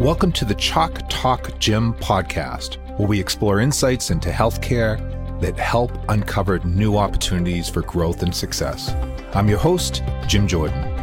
Welcome to the Chalk Talk Gym podcast, where we explore insights into healthcare that help uncover new opportunities for growth and success. I'm your host, Jim Jordan.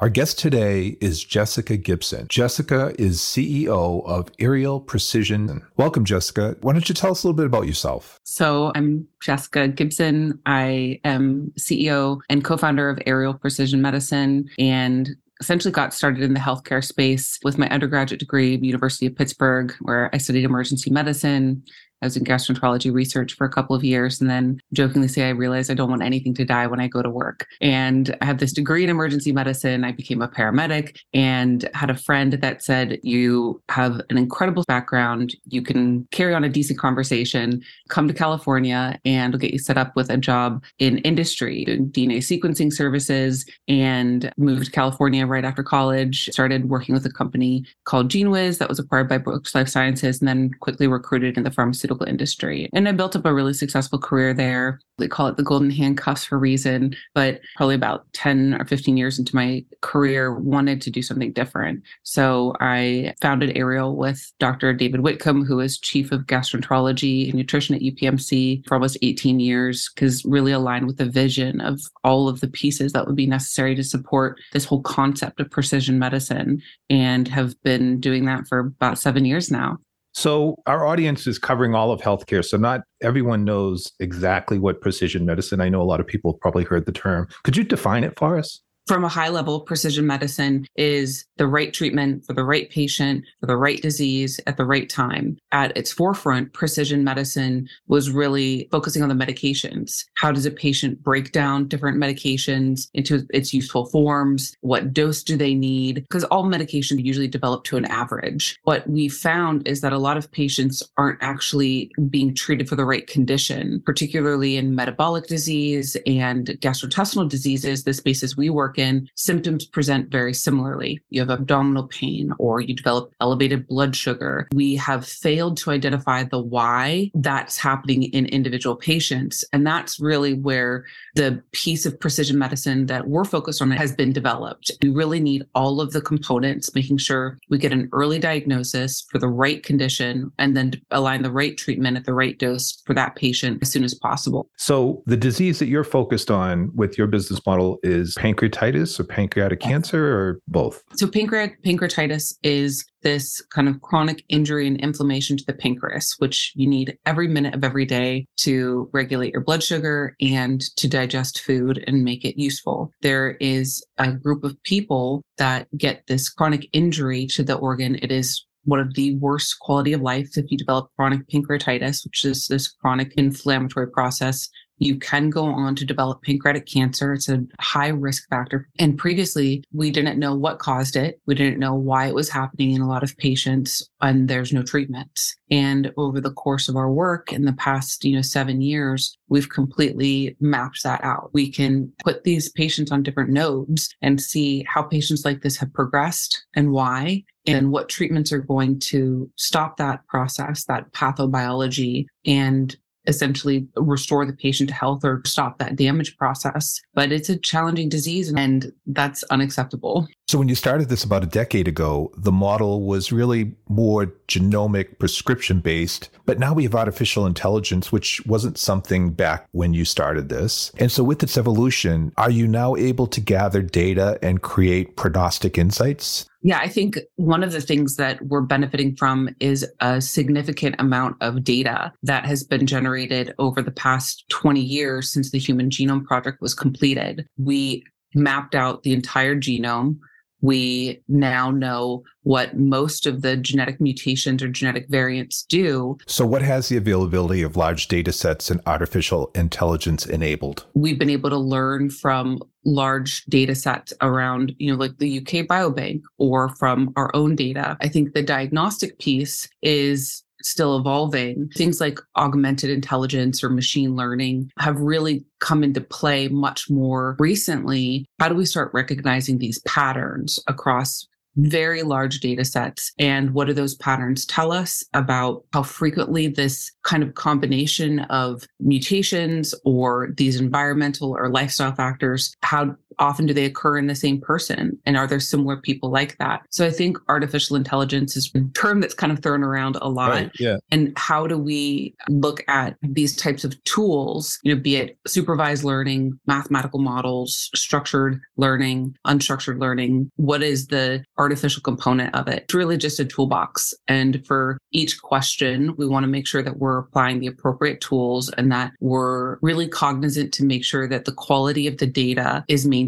Our guest today is Jessica Gibson. Jessica is CEO of Ariel Precision. Welcome, Jessica. Why don't you tell us a little bit about yourself? So, I'm Jessica Gibson. I am CEO and co founder of Ariel Precision Medicine and essentially got started in the healthcare space with my undergraduate degree University of Pittsburgh, where I studied emergency medicine, I was in gastroenterology research for a couple of years and then jokingly say I realized I don't want anything to die when I go to work. And I have this degree in emergency medicine. I became a paramedic and had a friend that said, You have an incredible background. You can carry on a decent conversation, come to California, and we'll get you set up with a job in industry, DNA sequencing services, and moved to California right after college. Started working with a company called GeneWiz that was acquired by Brooks Life Sciences, and then quickly recruited in the pharmaceutical pharmaceutical industry. And I built up a really successful career there. They call it the golden handcuffs for a reason, but probably about 10 or 15 years into my career, wanted to do something different. So I founded Ariel with Dr. David Whitcomb, who was chief of gastroenterology and nutrition at UPMC for almost 18 years, because really aligned with the vision of all of the pieces that would be necessary to support this whole concept of precision medicine and have been doing that for about seven years now. So, our audience is covering all of healthcare. So, not everyone knows exactly what precision medicine. I know a lot of people probably heard the term. Could you define it for us? From a high level, precision medicine is the right treatment for the right patient, for the right disease at the right time. At its forefront, precision medicine was really focusing on the medications. How does a patient break down different medications into its useful forms? What dose do they need? Because all medications usually develop to an average. What we found is that a lot of patients aren't actually being treated for the right condition, particularly in metabolic disease and gastrointestinal diseases, the spaces we work in, symptoms present very similarly. You have abdominal pain or you develop elevated blood sugar. We have failed to identify the why that's happening in individual patients. And that's really where the piece of precision medicine that we're focused on has been developed. We really need all of the components, making sure we get an early diagnosis for the right condition and then align the right treatment at the right dose for that patient as soon as possible. So, the disease that you're focused on with your business model is pancreatitis pancreatitis or pancreatic cancer or both? So, pancreatic pancreatitis is this kind of chronic injury and inflammation to the pancreas, which you need every minute of every day to regulate your blood sugar and to digest food and make it useful. There is a group of people that get this chronic injury to the organ. It is one of the worst quality of life if you develop chronic pancreatitis, which is this chronic inflammatory process you can go on to develop pancreatic cancer. It's a high risk factor. And previously, we didn't know what caused it. We didn't know why it was happening in a lot of patients, and there's no treatment. And over the course of our work in the past, you know, seven years, we've completely mapped that out. We can put these patients on different nodes and see how patients like this have progressed and why, and what treatments are going to stop that process, that pathobiology, and essentially restore the patient to health or stop that damage process. But it's a challenging disease and that's unacceptable. So, when you started this about a decade ago, the model was really more genomic prescription based. But now we have artificial intelligence, which wasn't something back when you started this. And so, with its evolution, are you now able to gather data and create prognostic insights? Yeah, I think one of the things that we're benefiting from is a significant amount of data that has been generated over the past 20 years since the Human Genome Project was completed. We mapped out the entire genome we now know what most of the genetic mutations or genetic variants do. So, what has the availability of large data sets and artificial intelligence enabled? We've been able to learn from large data sets around, you know, like the UK Biobank or from our own data. I think the diagnostic piece is still evolving. Things like augmented intelligence or machine learning have really come into play much more recently. How do we start recognizing these patterns across very large data sets. And what do those patterns tell us about how frequently this kind of combination of mutations or these environmental or lifestyle factors, how often do they occur in the same person? And are there similar people like that? So I think artificial intelligence is a term that's kind of thrown around a lot. Right, yeah. And how do we look at these types of tools, you know, be it supervised learning, mathematical models, structured learning, unstructured learning? What is the artificial component of it? It's really just a toolbox. And for each question, we want to make sure that we're applying the appropriate tools and that we're really cognizant to make sure that the quality of the data is maintained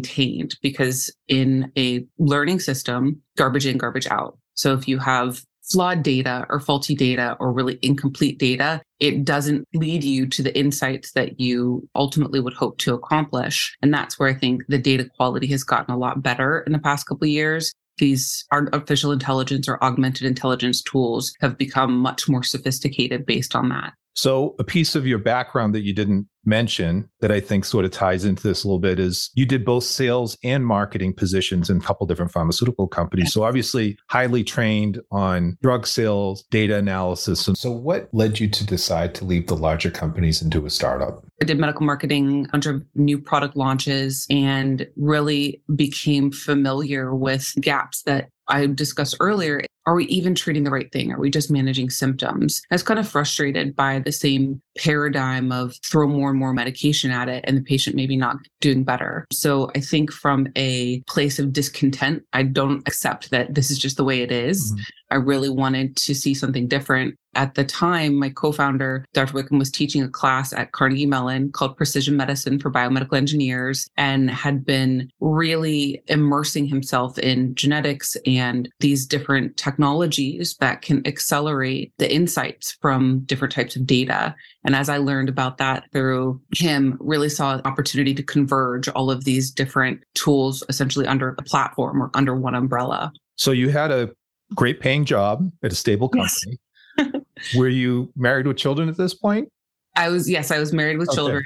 because in a learning system, garbage in, garbage out. So if you have flawed data or faulty data or really incomplete data, it doesn't lead you to the insights that you ultimately would hope to accomplish. And that's where I think the data quality has gotten a lot better in the past couple of years. These artificial intelligence or augmented intelligence tools have become much more sophisticated based on that. So, a piece of your background that you didn't mention that I think sort of ties into this a little bit is you did both sales and marketing positions in a couple different pharmaceutical companies. So, obviously, highly trained on drug sales, data analysis. So, what led you to decide to leave the larger companies and do a startup? I did medical marketing, under new product launches, and really became familiar with gaps that I discussed earlier, are we even treating the right thing? Are we just managing symptoms? I was kind of frustrated by the same paradigm of throw more and more medication at it and the patient maybe not doing better. So I think from a place of discontent, I don't accept that this is just the way it is. Mm-hmm. I really wanted to see something different. At the time, my co founder, Dr. Whitcomb, was teaching a class at Carnegie Mellon called Precision Medicine for Biomedical Engineers and had been really immersing himself in genetics and these different technologies that can accelerate the insights from different types of data. And as I learned about that through him, really saw an opportunity to converge all of these different tools essentially under a platform or under one umbrella. So you had a great paying job at a stable company. Yes. Were you married with children at this point? I was, yes, I was married with okay. children.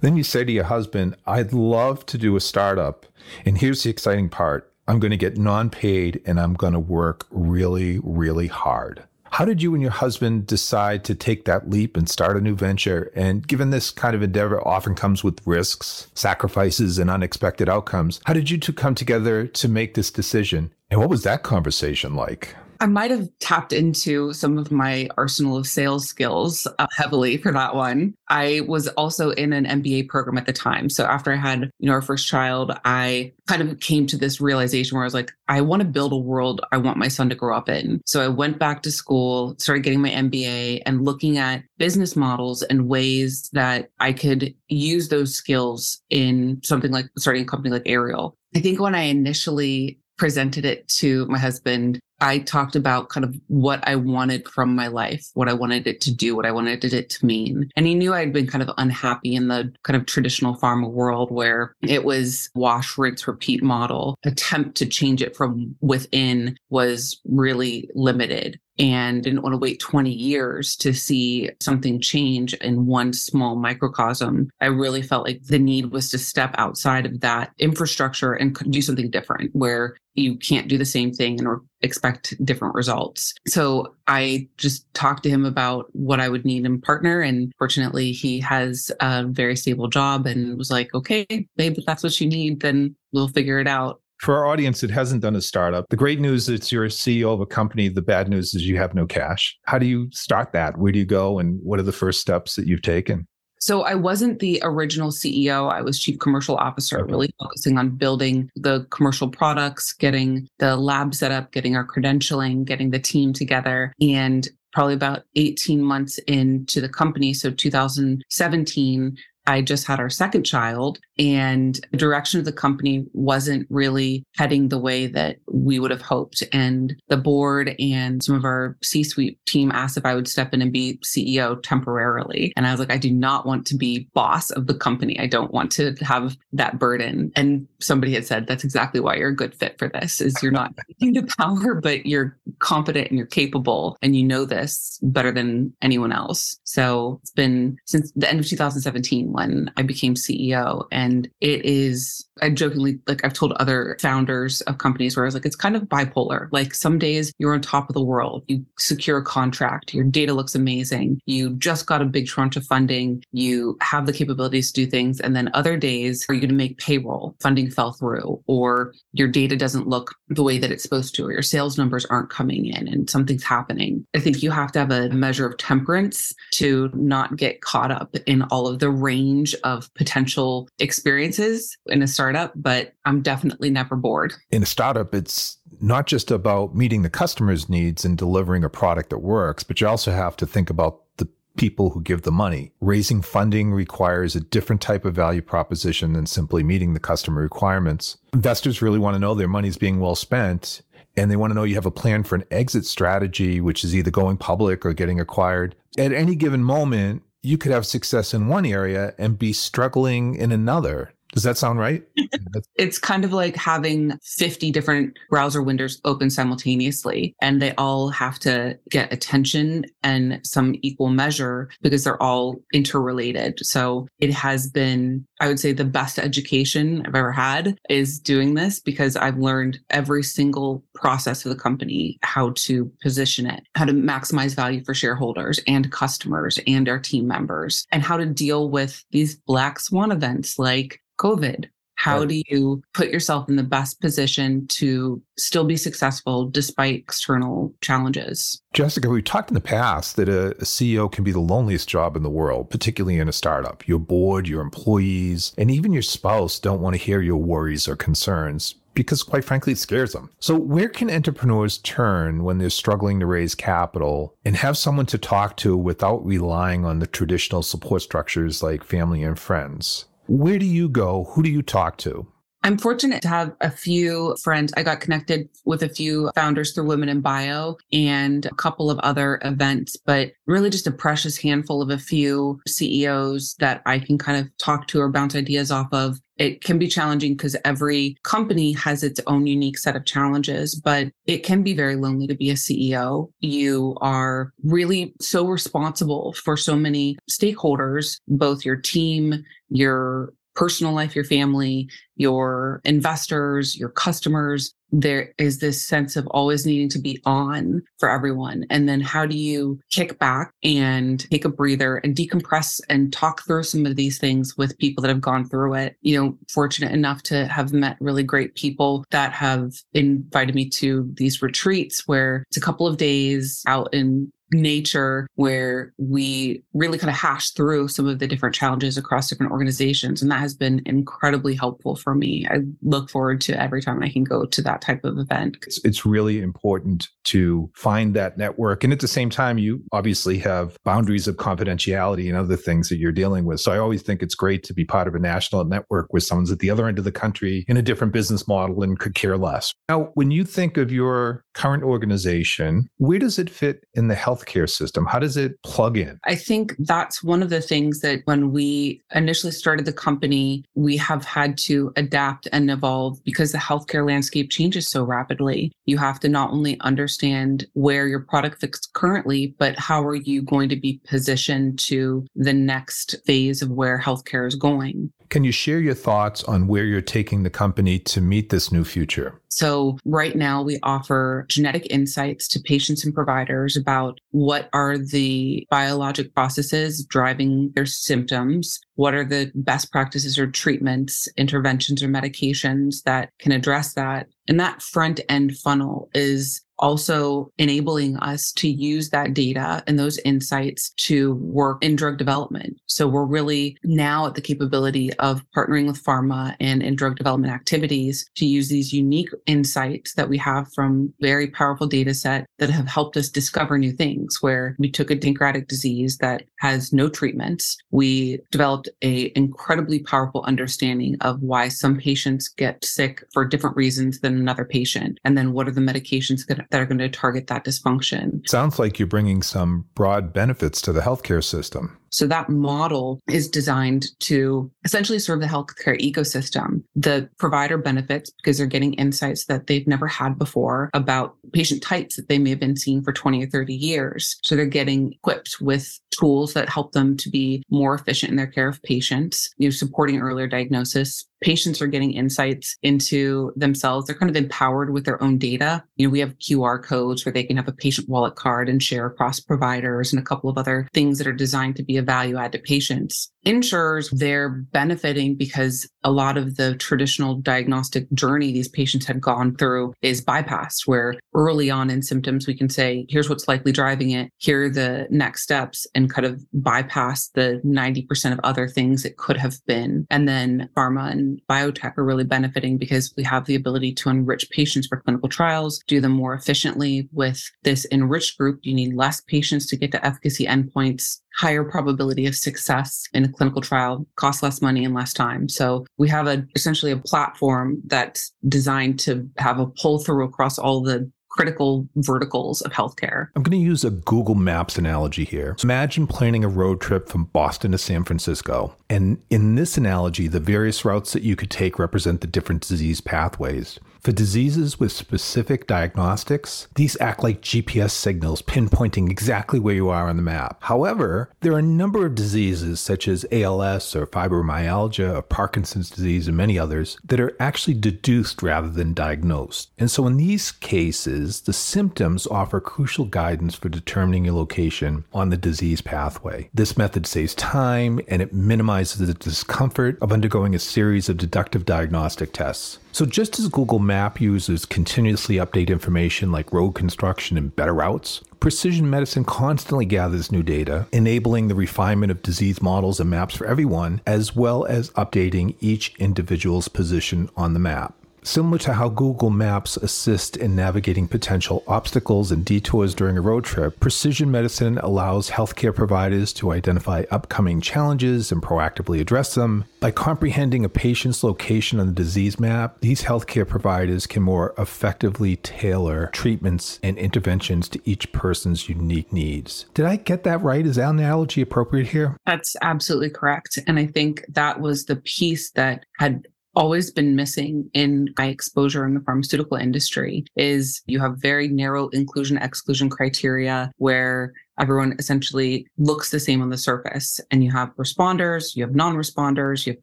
Then you say to your husband, I'd love to do a startup. And here's the exciting part I'm going to get non paid and I'm going to work really, really hard. How did you and your husband decide to take that leap and start a new venture? And given this kind of endeavor often comes with risks, sacrifices, and unexpected outcomes, how did you two come together to make this decision? And what was that conversation like? I might have tapped into some of my arsenal of sales skills uh, heavily for that one. I was also in an MBA program at the time. So after I had, you know, our first child, I kind of came to this realization where I was like, I want to build a world I want my son to grow up in. So I went back to school, started getting my MBA and looking at business models and ways that I could use those skills in something like starting a company like Ariel. I think when I initially presented it to my husband, I talked about kind of what I wanted from my life, what I wanted it to do, what I wanted it to mean. And he knew I'd been kind of unhappy in the kind of traditional pharma world where it was wash, rinse, repeat model. Attempt to change it from within was really limited and didn't want to wait 20 years to see something change in one small microcosm. I really felt like the need was to step outside of that infrastructure and do something different where you can't do the same thing and expect different results. So I just talked to him about what I would need in partner. And fortunately, he has a very stable job and was like, okay, babe, if that's what you need, then we'll figure it out. For our audience that hasn't done a startup, the great news is you're a CEO of a company. The bad news is you have no cash. How do you start that? Where do you go? And what are the first steps that you've taken? So I wasn't the original CEO. I was chief commercial officer, really focusing on building the commercial products, getting the lab set up, getting our credentialing, getting the team together. And probably about 18 months into the company, so 2017, I just had our second child and the direction of the company wasn't really heading the way that we would have hoped. And the board and some of our C suite team asked if I would step in and be CEO temporarily. And I was like, I do not want to be boss of the company. I don't want to have that burden. And somebody had said, that's exactly why you're a good fit for this is you're not the power, but you're competent and you're capable and you know this better than anyone else. So it's been since the end of 2017 when I became CEO. And it is, I jokingly, like I've told other founders of companies where I was like, it's kind of bipolar. Like some days you're on top of the world, you secure a contract, your data looks amazing, you just got a big tranche of funding, you have the capabilities to do things. And then other days are you going to make payroll, funding fell through, or your data doesn't look the way that it's supposed to, or your sales numbers aren't coming in and something's happening. I think you have to have a measure of temperance to not get caught up in all of the range of potential experiences in a startup, but I'm definitely never bored. In a startup, it's not just about meeting the customer's needs and delivering a product that works, but you also have to think about the people who give the money. Raising funding requires a different type of value proposition than simply meeting the customer requirements. Investors really want to know their money's being well spent and they want to know you have a plan for an exit strategy, which is either going public or getting acquired. At any given moment, you could have success in one area and be struggling in another. Does that sound right? it's kind of like having 50 different browser windows open simultaneously, and they all have to get attention and some equal measure because they're all interrelated. So it has been, I would say, the best education I've ever had is doing this because I've learned every single process of the company, how to position it, how to maximize value for shareholders and customers and our team members, and how to deal with these black swan events like COVID. How do you put yourself in the best position to still be successful despite external challenges? Jessica, we've talked in the past that a, a, CEO can be the loneliest job in the world, particularly in a startup. Your board, your employees, and even your spouse don't want to hear your worries or concerns because, quite frankly, it scares them. So, where can entrepreneurs turn when they're struggling to raise capital and have someone to talk to without relying on the traditional support structures like family and friends? Where do you go? Who do you talk to? I'm fortunate to have a few friends. I got connected with a few founders through Women in Bio and a couple of other events, but really just a precious handful of a few CEOs that I can kind of talk to or bounce ideas off of. It can be challenging because every company has its own unique set of challenges, but it can be very lonely to be a CEO. You are really so responsible for so many stakeholders, both your team, your personal life, your family, your investors, your customers. There is this sense of always needing to be on for everyone. And then how do you kick back and take a breather and decompress and talk through some of these things with people that have gone through it? You know, fortunate enough to have met really great people that have invited me to these retreats where it's a couple of days out in nature where we really kind of hash through some of the different challenges across different organizations. And that has been incredibly helpful for me. I look forward to every time I can go to that type of event. It's, it's really important to find that network. And at the same time, you obviously have boundaries of confidentiality and other things that you're dealing with. So I always think it's great to be part of a national network where someone's at the other end of the country in a different business model and could care less. Now, when you think of your current organization, where does it fit in the health healthcare system? How does it plug in? I think that's one of the things that when we initially started the company, we have had to adapt and evolve because the healthcare landscape changes so rapidly. You have to not only understand where your product fits currently, but how are you going to be positioned to the next phase of where healthcare is going? Can you share your thoughts on where you're taking the company to meet this new future? So, right now, we offer genetic insights to patients and providers about what are the biologic processes driving their symptoms, what are the best practices or treatments, interventions, or medications that can address that. And that front end funnel is also enabling us to use that data and those insights to work in drug development. So we're really now at the capability of partnering with pharma and in drug development activities to use these unique insights that we have from very powerful data set that have helped us discover new things where we took a pancreatic disease that has no treatments. We developed a incredibly powerful understanding of why some patients get sick for different reasons than another patient. And then what are the medications that that are going to target that dysfunction. Sounds like you're bringing some broad benefits to the healthcare system. So that model is designed to essentially serve the healthcare ecosystem. The provider benefits because they're getting insights that they've never had before about patient types that they may have been seeing for 20 or 30 years. So they're getting equipped with tools that help them to be more efficient in their care of patients, you know, supporting earlier diagnosis, patients are getting insights into themselves. They're kind of empowered with their own data. You know, we have QR codes where they can have a patient wallet card and share across providers and a couple of other things that are designed to be a value add to patients. Insurers, they're benefiting because a lot of the traditional diagnostic journey these patients had gone through is bypassed, where early on in symptoms, we can say, here's what's likely driving it, here are the next steps, and kind of bypass the 90% of other things it could have been. And then pharma and biotech are really benefiting because we have the ability to enrich patients for clinical trials, do them more efficiently. With this enriched group, you need less patients to get to efficacy endpoints, higher probability of success in a clinical trial, cost less money and less time. So we have a essentially a platform that's designed to have a pull through across all the critical verticals of healthcare. I'm going to use a Google Maps analogy here. So imagine planning a road trip from Boston to San Francisco. And in this analogy, the various routes that you could take represent the different disease pathways. For diseases with specific diagnostics, these act like GPS signals pinpointing exactly where you are on the map. However, there are a number of diseases such as ALS or fibromyalgia or Parkinson's disease and many others that are actually deduced rather than diagnosed. And so in these cases, the symptoms offer crucial guidance for determining your location on the disease pathway. This method saves time and it minimizes the discomfort of undergoing a series of deductive diagnostic tests. So, just as Google Map users continuously update information like road construction and better routes, precision medicine constantly gathers new data, enabling the refinement of disease models and maps for everyone, as well as updating each individual's position on the map. Similar to how Google Maps assist in navigating potential obstacles and detours during a road trip, precision medicine allows healthcare providers to identify upcoming challenges and proactively address them. By comprehending a patient's location on the disease map, these healthcare providers can more effectively tailor treatments and interventions to each person's unique needs. Did I get that right? Is that analogy appropriate here? That's absolutely correct. And I think that was the piece that had always been missing in my exposure in the pharmaceutical industry is you have very narrow inclusion exclusion criteria where everyone essentially looks the same on the surface. And you have responders you have non-responders you have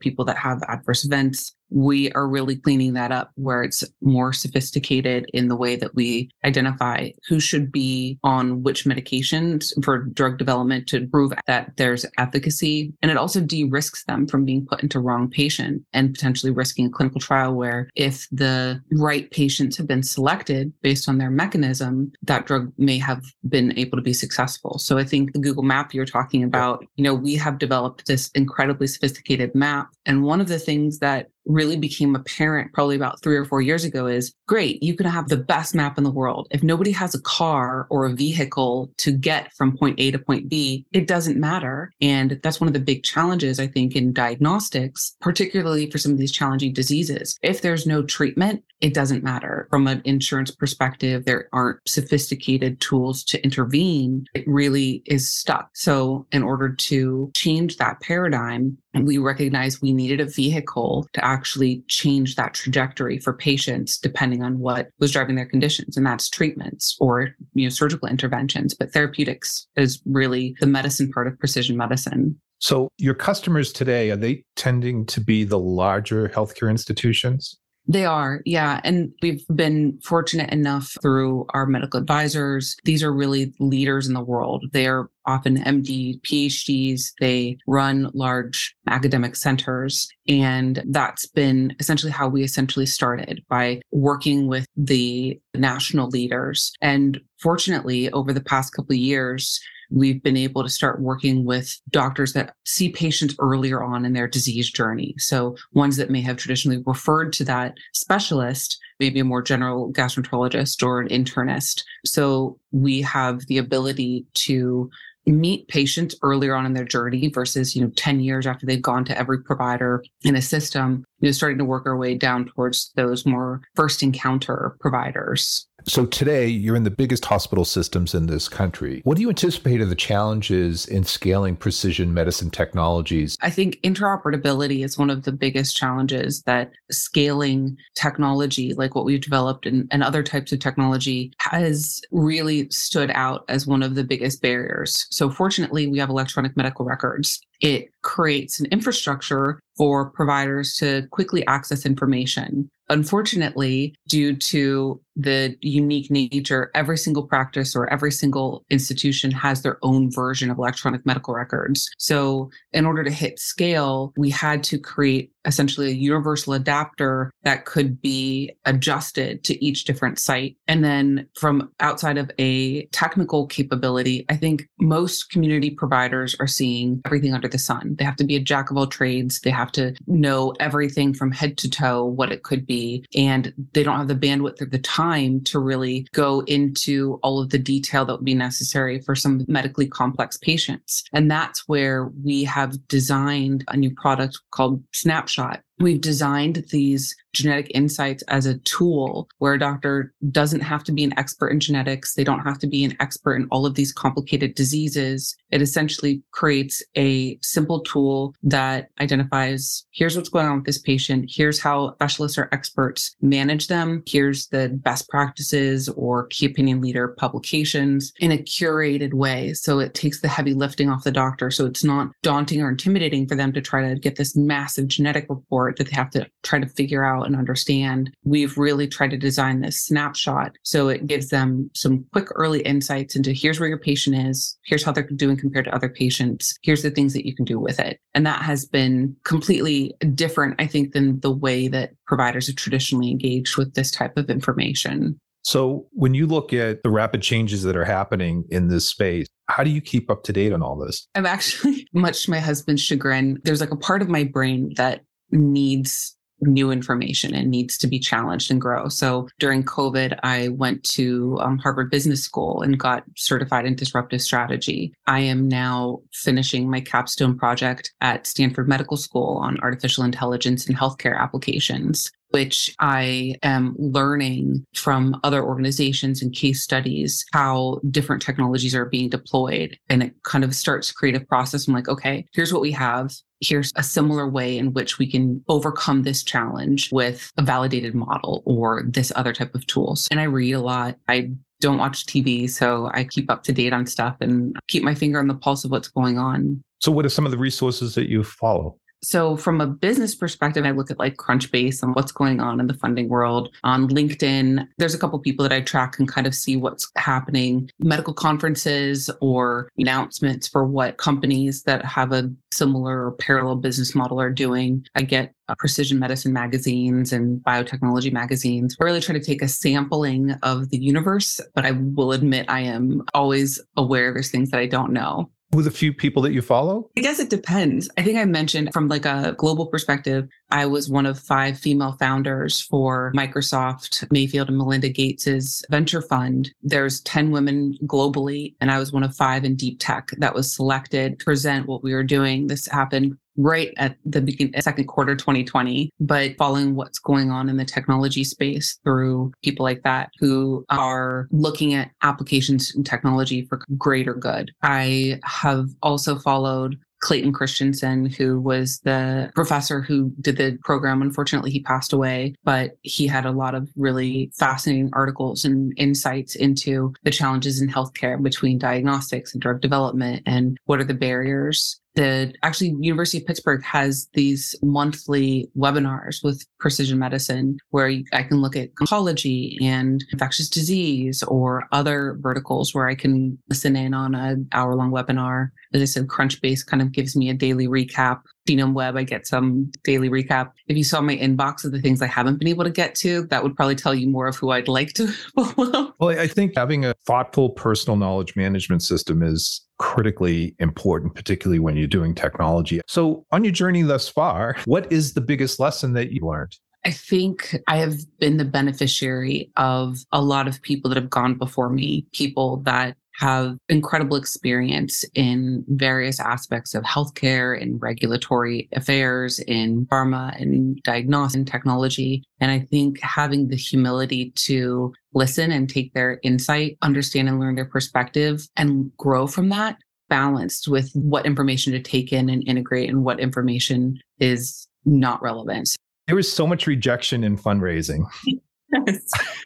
people that have adverse events we are really cleaning that up where it's more sophisticated in the way that we identify who should be on which medications for drug development to prove that there's efficacy. And it also de risks them from being put into wrong patient and potentially risking a clinical trial where if the right patients have been selected based on their mechanism, that drug may have been able to be successful. So I think the Google map you're talking about, you know, we have developed this incredibly sophisticated map. And one of the things that really became apparent probably about three or four years ago is great, you can have the best map in the world. If nobody has a car or a vehicle to get from point A to point B, it doesn't matter. And that's one of the big challenges, I think, in diagnostics, particularly for some of these challenging diseases. If there's no treatment, it doesn't matter. From an insurance perspective, there aren't sophisticated tools to intervene. It really is stuck. So, in order to change that paradigm, we recognized we needed a vehicle to actually change that trajectory for patients depending on what was driving their conditions. And that's treatments or you know surgical interventions but therapeutics is really the medicine part of precision medicine. So your customers today are they tending to be the larger healthcare institutions they are, yeah. And we've been fortunate enough through our medical advisors. These are really leaders in the world. They are often MD, PhDs. They run large academic centers. And that's been essentially how we essentially started by working with the national leaders. And fortunately, over the past couple of years, we've been able to start working with doctors that see patients earlier on in their disease journey. So ones that may have traditionally referred to that specialist, maybe a more general gastroenterologist or an internist. So we have the ability to meet patients earlier on in their journey versus you know 10 years after they've gone to every provider in a system you know starting to work our way down towards those more first encounter providers So today, you're in the biggest hospital systems in this country. What do you anticipate are the challenges in scaling precision medicine technologies? I think interoperability is one of the biggest challenges that scaling technology, like what we've developed and, and other types of technology, has really stood out as one of the biggest barriers. So, fortunately, we have electronic medical records. It creates an infrastructure for providers to quickly access information. Unfortunately, due to the unique nature, every single practice or every single institution has their own version of electronic medical records. So, in order to hit scale, we had to create essentially a universal adapter that could be adjusted to each different site. And then from outside of a technical capability, I think most community providers are seeing everything under the sun. They have to be a jack of all trades. They have to know everything from head to toe, what it could be. And they don't have the bandwidth or the time to really go into all of the detail that would be necessary for some medically complex patients. And that's where we have designed a new product called Snapshot snapshot We've designed these genetic insights as a tool where a doctor doesn't have to be an expert in genetics. They don't have to be an expert in all of these complicated diseases. It essentially creates a simple tool that identifies here's what's going on with this patient. Here's how specialists or experts manage them. Here's the best practices or key opinion leader publications in a curated way. So it takes the heavy lifting off the doctor. So it's not daunting or intimidating for them to try to get this massive genetic report that they have to try to figure out and understand. We've really tried to design this snapshot so it gives them some quick early insights into here's where your patient is, here's how they're doing compared to other patients, here's the things that you can do with it. And that has been completely different, I think, than the way that providers have traditionally engaged with this type of information. So, when you look at the rapid changes that are happening in this space, how do you keep up to date on all this? I'm actually, much to my husband's chagrin, there's like a part of my brain that needs new information and needs to be challenged and grow. So during COVID, I went to um, Harvard Business School and got certified in disruptive strategy. I am now finishing my capstone project at Stanford Medical School on artificial intelligence and healthcare applications which I am learning from other organizations and case studies how different technologies are being deployed. And it kind of starts creative process. I'm like, okay, here's what we have. Here's a similar way in which we can overcome this challenge with a validated model or this other type of tools. And I read a lot. I don't watch TV, so I keep up to date on stuff and keep my finger on the pulse of what's going on. So, what are some of the resources that you follow? So, from a business perspective, I look at like Crunchbase and what's going on in the funding world. On LinkedIn, there's a couple people that I track and kind of see what's happening, medical conferences or announcements for what companies that have a similar or parallel business model are doing. I get uh, precision medicine magazines and biotechnology magazines. I really try to take a sampling of the universe, but I will admit I am always aware there's things that I don't know with a few people that you follow? I guess it depends. I think I mentioned from like a global perspective, I was one of five female founders for Microsoft, Mayfield and Melinda Gates's venture fund. There's 10 women globally, and I was one of five in deep tech that was selected to present what we were doing. This happened right at the beginning, second quarter 2020, but following what's going on in the technology space through people like that who are looking at applications and technology for greater good. I have also followed Clayton Christensen, who was the professor who did the program. Unfortunately, he passed away, but he had a lot of really fascinating articles and insights into the challenges in healthcare between diagnostics and drug development and what are the barriers the actually University of Pittsburgh has these monthly webinars with precision medicine where I can look at oncology and infectious disease or other verticals where I can listen in on an hour long webinar. As I said, Crunchbase kind of gives me a daily recap. GenomeWeb, I get some daily recap. If you saw my inbox of the things I haven't been able to get to, that would probably tell you more of who I'd like to follow. Well, I think having a thoughtful personal knowledge management system is critically important, particularly when you're doing technology. So, on your journey thus far, what is the biggest lesson that you learned? I think I have been the beneficiary of a lot of people that have gone before me, people that have incredible experience in various aspects of healthcare and regulatory affairs in pharma and diagnostic and technology. And I think having the humility to listen and take their insight, understand and learn their perspective and grow from that balanced with what information to take in and integrate and what information is not relevant. There was so much rejection in fundraising.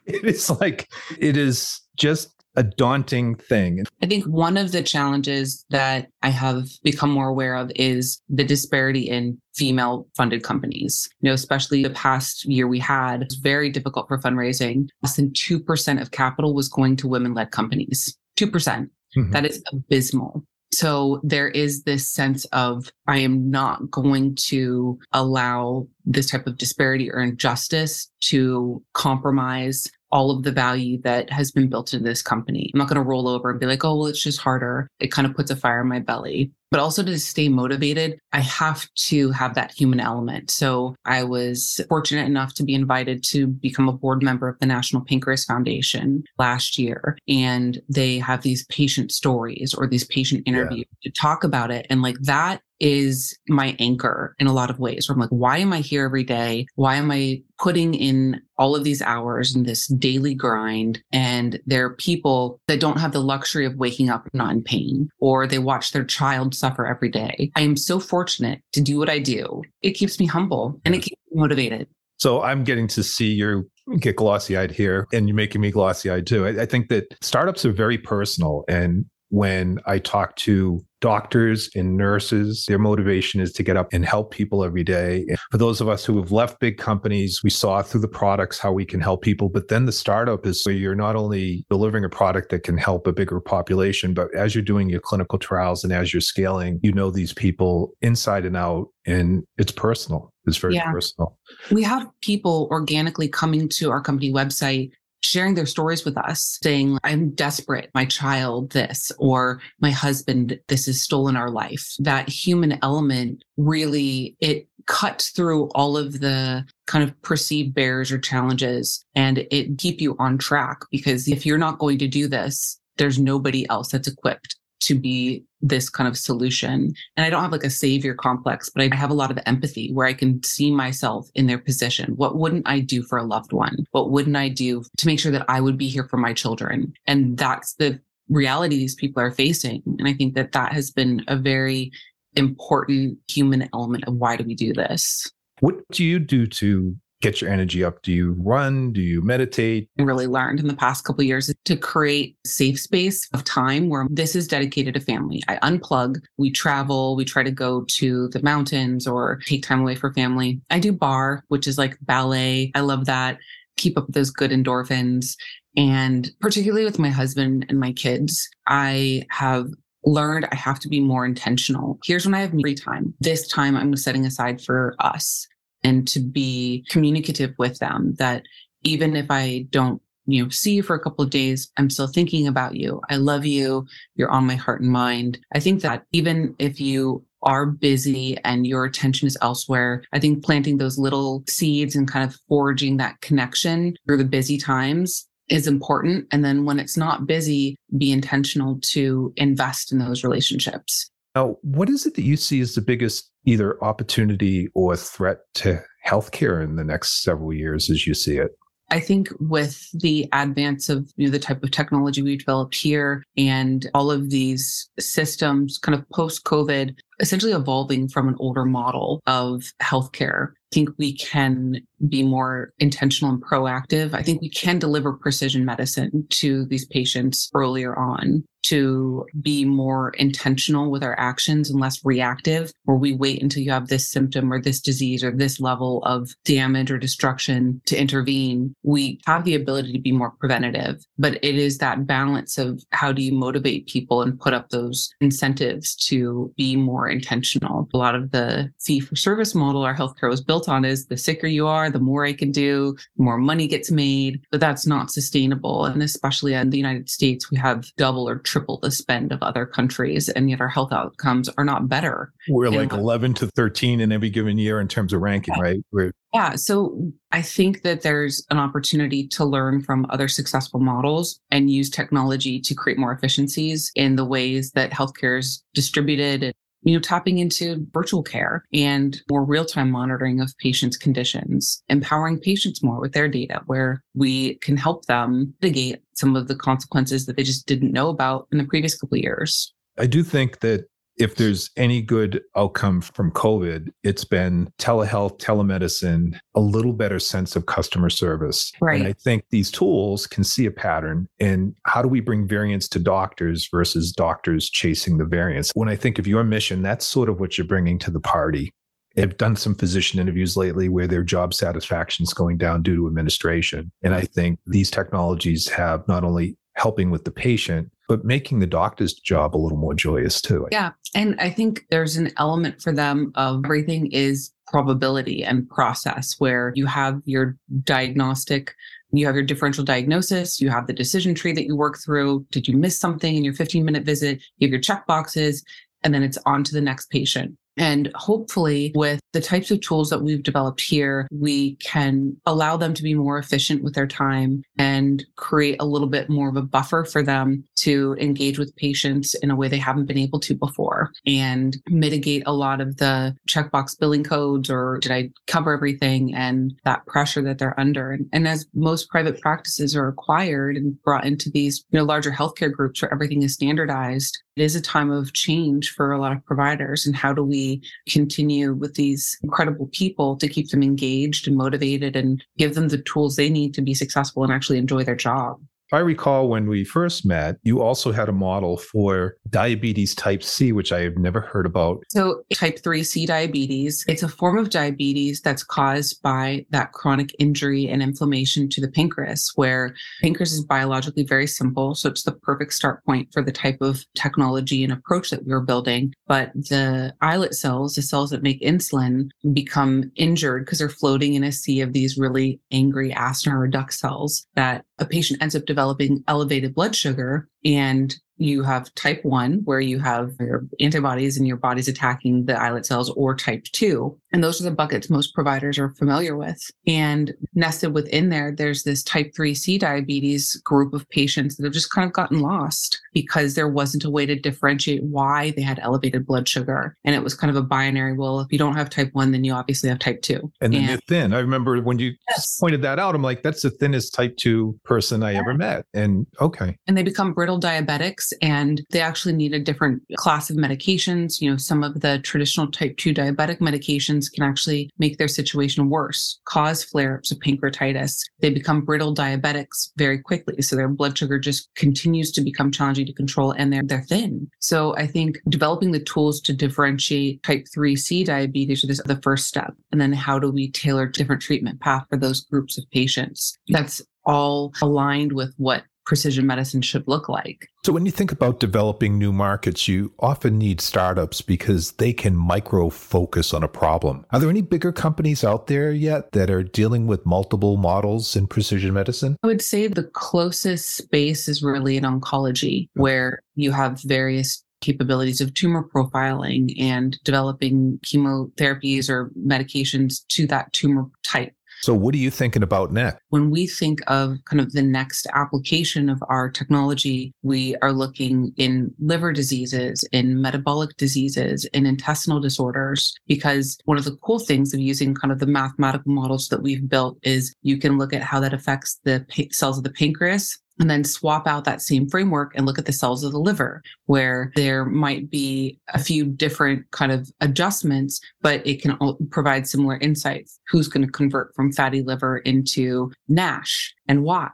it is like, it is just a daunting thing. I think one of the challenges that I have become more aware of is the disparity in female funded companies. You know, especially the past year we had, it's very difficult for fundraising. Less than 2% of capital was going to women led companies. 2%. percent mm hmm That is abysmal. So there is this sense of I am not going to allow this type of disparity or injustice to compromise all of the value that has been built into this company. I'm not going to roll over and be like, oh, well, it's just harder. It kind of puts a fire in my belly. But also to stay motivated, I have to have that human element. So I was fortunate enough to be invited to become a board member of the National Pancreas Foundation last year. And they have these patient stories or these patient interviews yeah. to talk about it. And like that is my anchor in a lot of ways. Where I'm like, why am I here every day? Why am I putting in all of these hours in this daily grind? And there are people that don't have the luxury of waking up not in pain, or they watch their child suffer every day. I am so fortunate to do what I do. It keeps me humble and it keeps me motivated. So I'm getting to see you get glossy eyed here and you're making me glossy eyed too. I, I, think that startups are very personal. And when I talk to doctors and nurses. Their motivation is to get up and help people every day. And for those of us who have left big companies, we saw through the products how we can help people. But then the startup is where you're not only delivering a product that can help a bigger population, but as you're doing your clinical trials and as you're scaling, you know these people inside and out, and it's personal. It's very yeah. personal. We have people organically coming to our company website sharing their stories with us, saying, I'm desperate, my child, this, or my husband, this has stolen our life. That human element really, it cuts through all of the kind of perceived barriers or challenges and it keep you on track because if you're not going to do this, there's nobody else that's equipped to be this kind of solution. And I don't have like a savior complex, but I have a lot of empathy where I can see myself in their position. What wouldn't I do for a loved one? What wouldn't I do to make sure that I would be here for my children? And that's the reality these people are facing. And I think that that has been a very important human element of why do we do this? What do you do to get your energy up? Do you run? Do you meditate? I really learned in the past couple years to create safe space of time where this is dedicated to family. I unplug, we travel, we try to go to the mountains or take time away for family. I do barre, which is like ballet. I love that. Keep up those good endorphins. And particularly with my husband and my kids, I have learned I have to be more intentional. Here's when I have free time. This time I'm setting aside for us and to be communicative with them that even if I don't you know see you for a couple of days i'm still thinking about you. I love you. You're on my heart and mind. I think that even if you are busy and your attention is elsewhere i think planting those little seeds and kind of forging that connection through the busy times is important. And then when it's not busy be intentional to invest in those relationships now, what is it that you see as the biggest either opportunity or threat to healthcare in the next several years as you see it? I think with the advance of you know, the type of technology we've developed here and all of these systems kind of post COVID, essentially evolving from an older model of healthcare, I think we can be more intentional and proactive. I think we can deliver precision medicine to these patients earlier on to be more intentional with our actions and less reactive, where we wait until you have this symptom or this disease or this level of damage or destruction to intervene. We have the ability to be more preventative, but it is that balance of how do you motivate people and put up those incentives to be more more intentional. A lot of the fee for service model our healthcare was built on is the sicker you are, the more I can do, the more money gets made, but that's not sustainable. And especially in the United States, we have double or triple the spend of other countries, and yet our health outcomes are not better. We're like 11 to 13 in every given year in terms of ranking, right? We're yeah. So I think that there's an opportunity to learn from other successful models and use technology to create more efficiencies in the ways that healthcare is distributed you know, tapping into virtual care and more real time monitoring of patients' conditions, empowering patients more with their data, where we can help them mitigate some of the consequences that they just didn't know about in the previous couple years. I do think that if there's any good outcome from COVID, it's been telehealth, telemedicine, a little better sense of customer service. Right. And I think these tools can see a pattern and how do we bring variants to doctors versus doctors chasing the variants? When I think of your mission, that's sort of what you're bringing to the party. I've done some physician interviews lately where their job satisfaction is going down due to administration. And I think these technologies have not only helping with the patient, but making the doctor's job a little more joyous too. Yeah. And I think there's an element for them of everything is probability and process where you have your diagnostic you have your differential diagnosis, you have the decision tree that you work through. Did you miss something in your 15 minute visit? You have your check boxes, and then it's on to the next patient. And hopefully, with the types of tools that we've developed here, we can allow them to be more efficient with their time and create a little bit more of a buffer for them to engage with patients in a way they haven't been able to before and mitigate a lot of the checkbox billing codes or did I cover everything and that pressure that they're under. And, and as most private practices are acquired and brought into these you know, larger healthcare groups where everything is standardized, it is a time of change for a lot of providers. And how do we continue with these incredible people to keep them engaged and motivated and give them the tools they need to be successful and actually enjoy their job? I recall when we first met, you also had a model for diabetes type C, which I have never heard about. So, type 3C diabetes, it's a form of diabetes that's caused by that chronic injury and inflammation to the pancreas, where pancreas is biologically very simple. So, it's the perfect start point for the type of technology and approach that we are building. But the islet cells, the cells that make insulin, become injured because they're floating in a sea of these really angry or duct cells that a patient ends up developing elevated blood sugar and you have type 1 where you have your antibodies and your body's attacking the islet cells or type 2 and those are the buckets most providers are familiar with. And nested within there there's this type 3c diabetes group of patients that have just kind of gotten lost because there wasn't a way to differentiate why they had elevated blood sugar. And it was kind of a binary well if you don't have type 1 then you obviously have type 2 and then and, they're thin. I remember when you yes. pointed that out i'm like that's the thinnest type 2 person i yeah. ever met. And okay. And they become brittle diabetics and they actually need a different class of medications. You know, some of the traditional type 2 diabetic medications can actually make their situation worse, cause flare ups of pancreatitis. They become brittle diabetics very quickly. So their blood sugar just continues to become challenging to control and they're, they're thin. So I think developing the tools to differentiate type 3C diabetes is the first step. And then how do we tailor different treatment path for those groups of patients? That's all aligned with what precision medicine should look like. So, when you think about developing new markets, you often need startups because they can micro focus on a problem. Are there any bigger companies out there yet that are dealing with multiple models in precision medicine? I would say the closest space is really in oncology, where you have various capabilities of tumor profiling and developing chemotherapies or medications to that tumor type. So, what are you thinking about next? When we think of kind of the next application of our technology, we are looking in liver diseases, in metabolic diseases, in intestinal disorders, because one of the cool things of using kind of the mathematical models that we've built is you can look at how that affects the cells of the pancreas and then swap out that same framework and look at the cells of the liver where there might be a few different kind of adjustments but it can provide similar insights. Who's going to convert from fatty liver into NASH and why?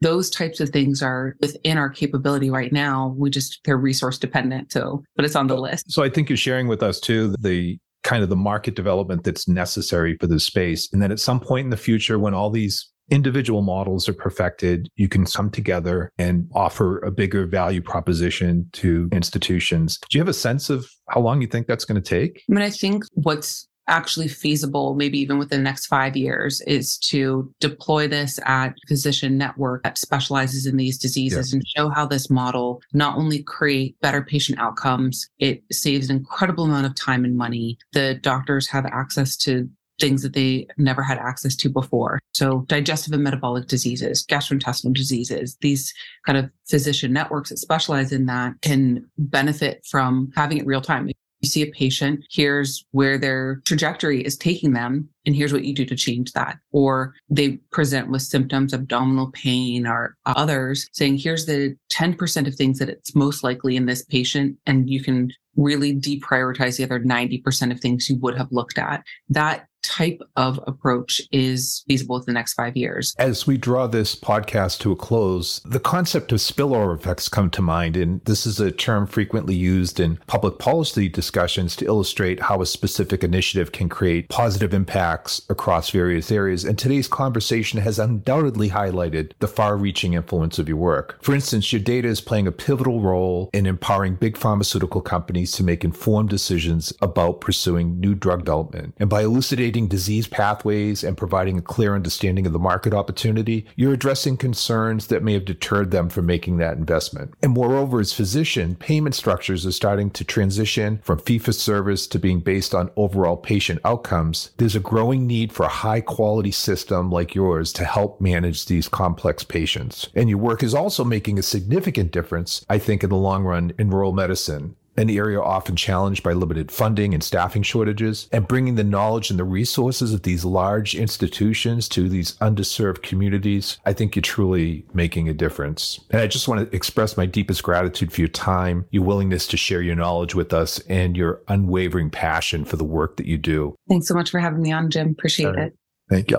Those types of things are within our capability right now. We just they're resource dependent so but it's on the list. so i think you're sharing with us too the kind of the market development that's necessary for this space and then at some point in the future when all these individual models are perfected, you can come together and offer a bigger value proposition to institutions. Do you have a sense of how long you think that's going to take? I mean, I think what's actually feasible, maybe even within the next five years, is to deploy this at physician network that specializes in these diseases yeah. and show how this model not only create better patient outcomes, it saves an incredible amount of time and money. The doctors have access to things that they never had access to before. So digestive and metabolic diseases, gastrointestinal diseases, these kind of physician networks that specialize in that can benefit from having it real time you see a patient, here's where their trajectory is taking them, and here's what you do to change that. Or they present with symptoms, abdominal pain or others, saying, here's the 10% of things that it's most likely in this patient, and you can really deprioritize the other 90% of things you would have looked at. That type of approach is feasible in the next five years. As we draw this podcast to a close, the concept of spillover effects come to mind. And this is a term frequently used in public policy discussions to illustrate how a specific initiative can create positive impacts across various areas. And today's conversation has undoubtedly highlighted the far reaching influence of your work. For instance, your data is playing a pivotal role in empowering big pharmaceutical companies to make informed decisions about pursuing new drug development. And by elucidating disease pathways and providing a clear understanding of the market opportunity, you're addressing concerns that may have deterred them from making that investment. And moreover, as physician, payment structures are starting to transition from fee for service to being based on overall patient outcomes. There's a growing need for a high quality system like yours to help manage these complex patients. And your work is also making a significant difference, I think, in the long run in rural medicine an area often challenged by limited funding and staffing shortages, and bringing the knowledge and the resources of these large institutions to these underserved communities, I think you're truly making a difference. And I just want to express my deepest gratitude for your time, your willingness to share your knowledge with us, and your unwavering passion for the work that you do. Thanks so much for having me on, Jim. Appreciate right. it. Thank you.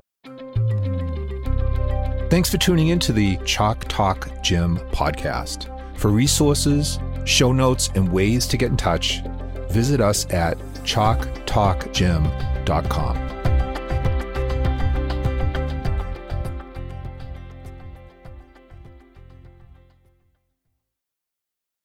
Thanks for tuning in to the Chalk Talk Jim podcast. For resources, show notes, and ways to get in touch, visit us at chalktalkjim.com.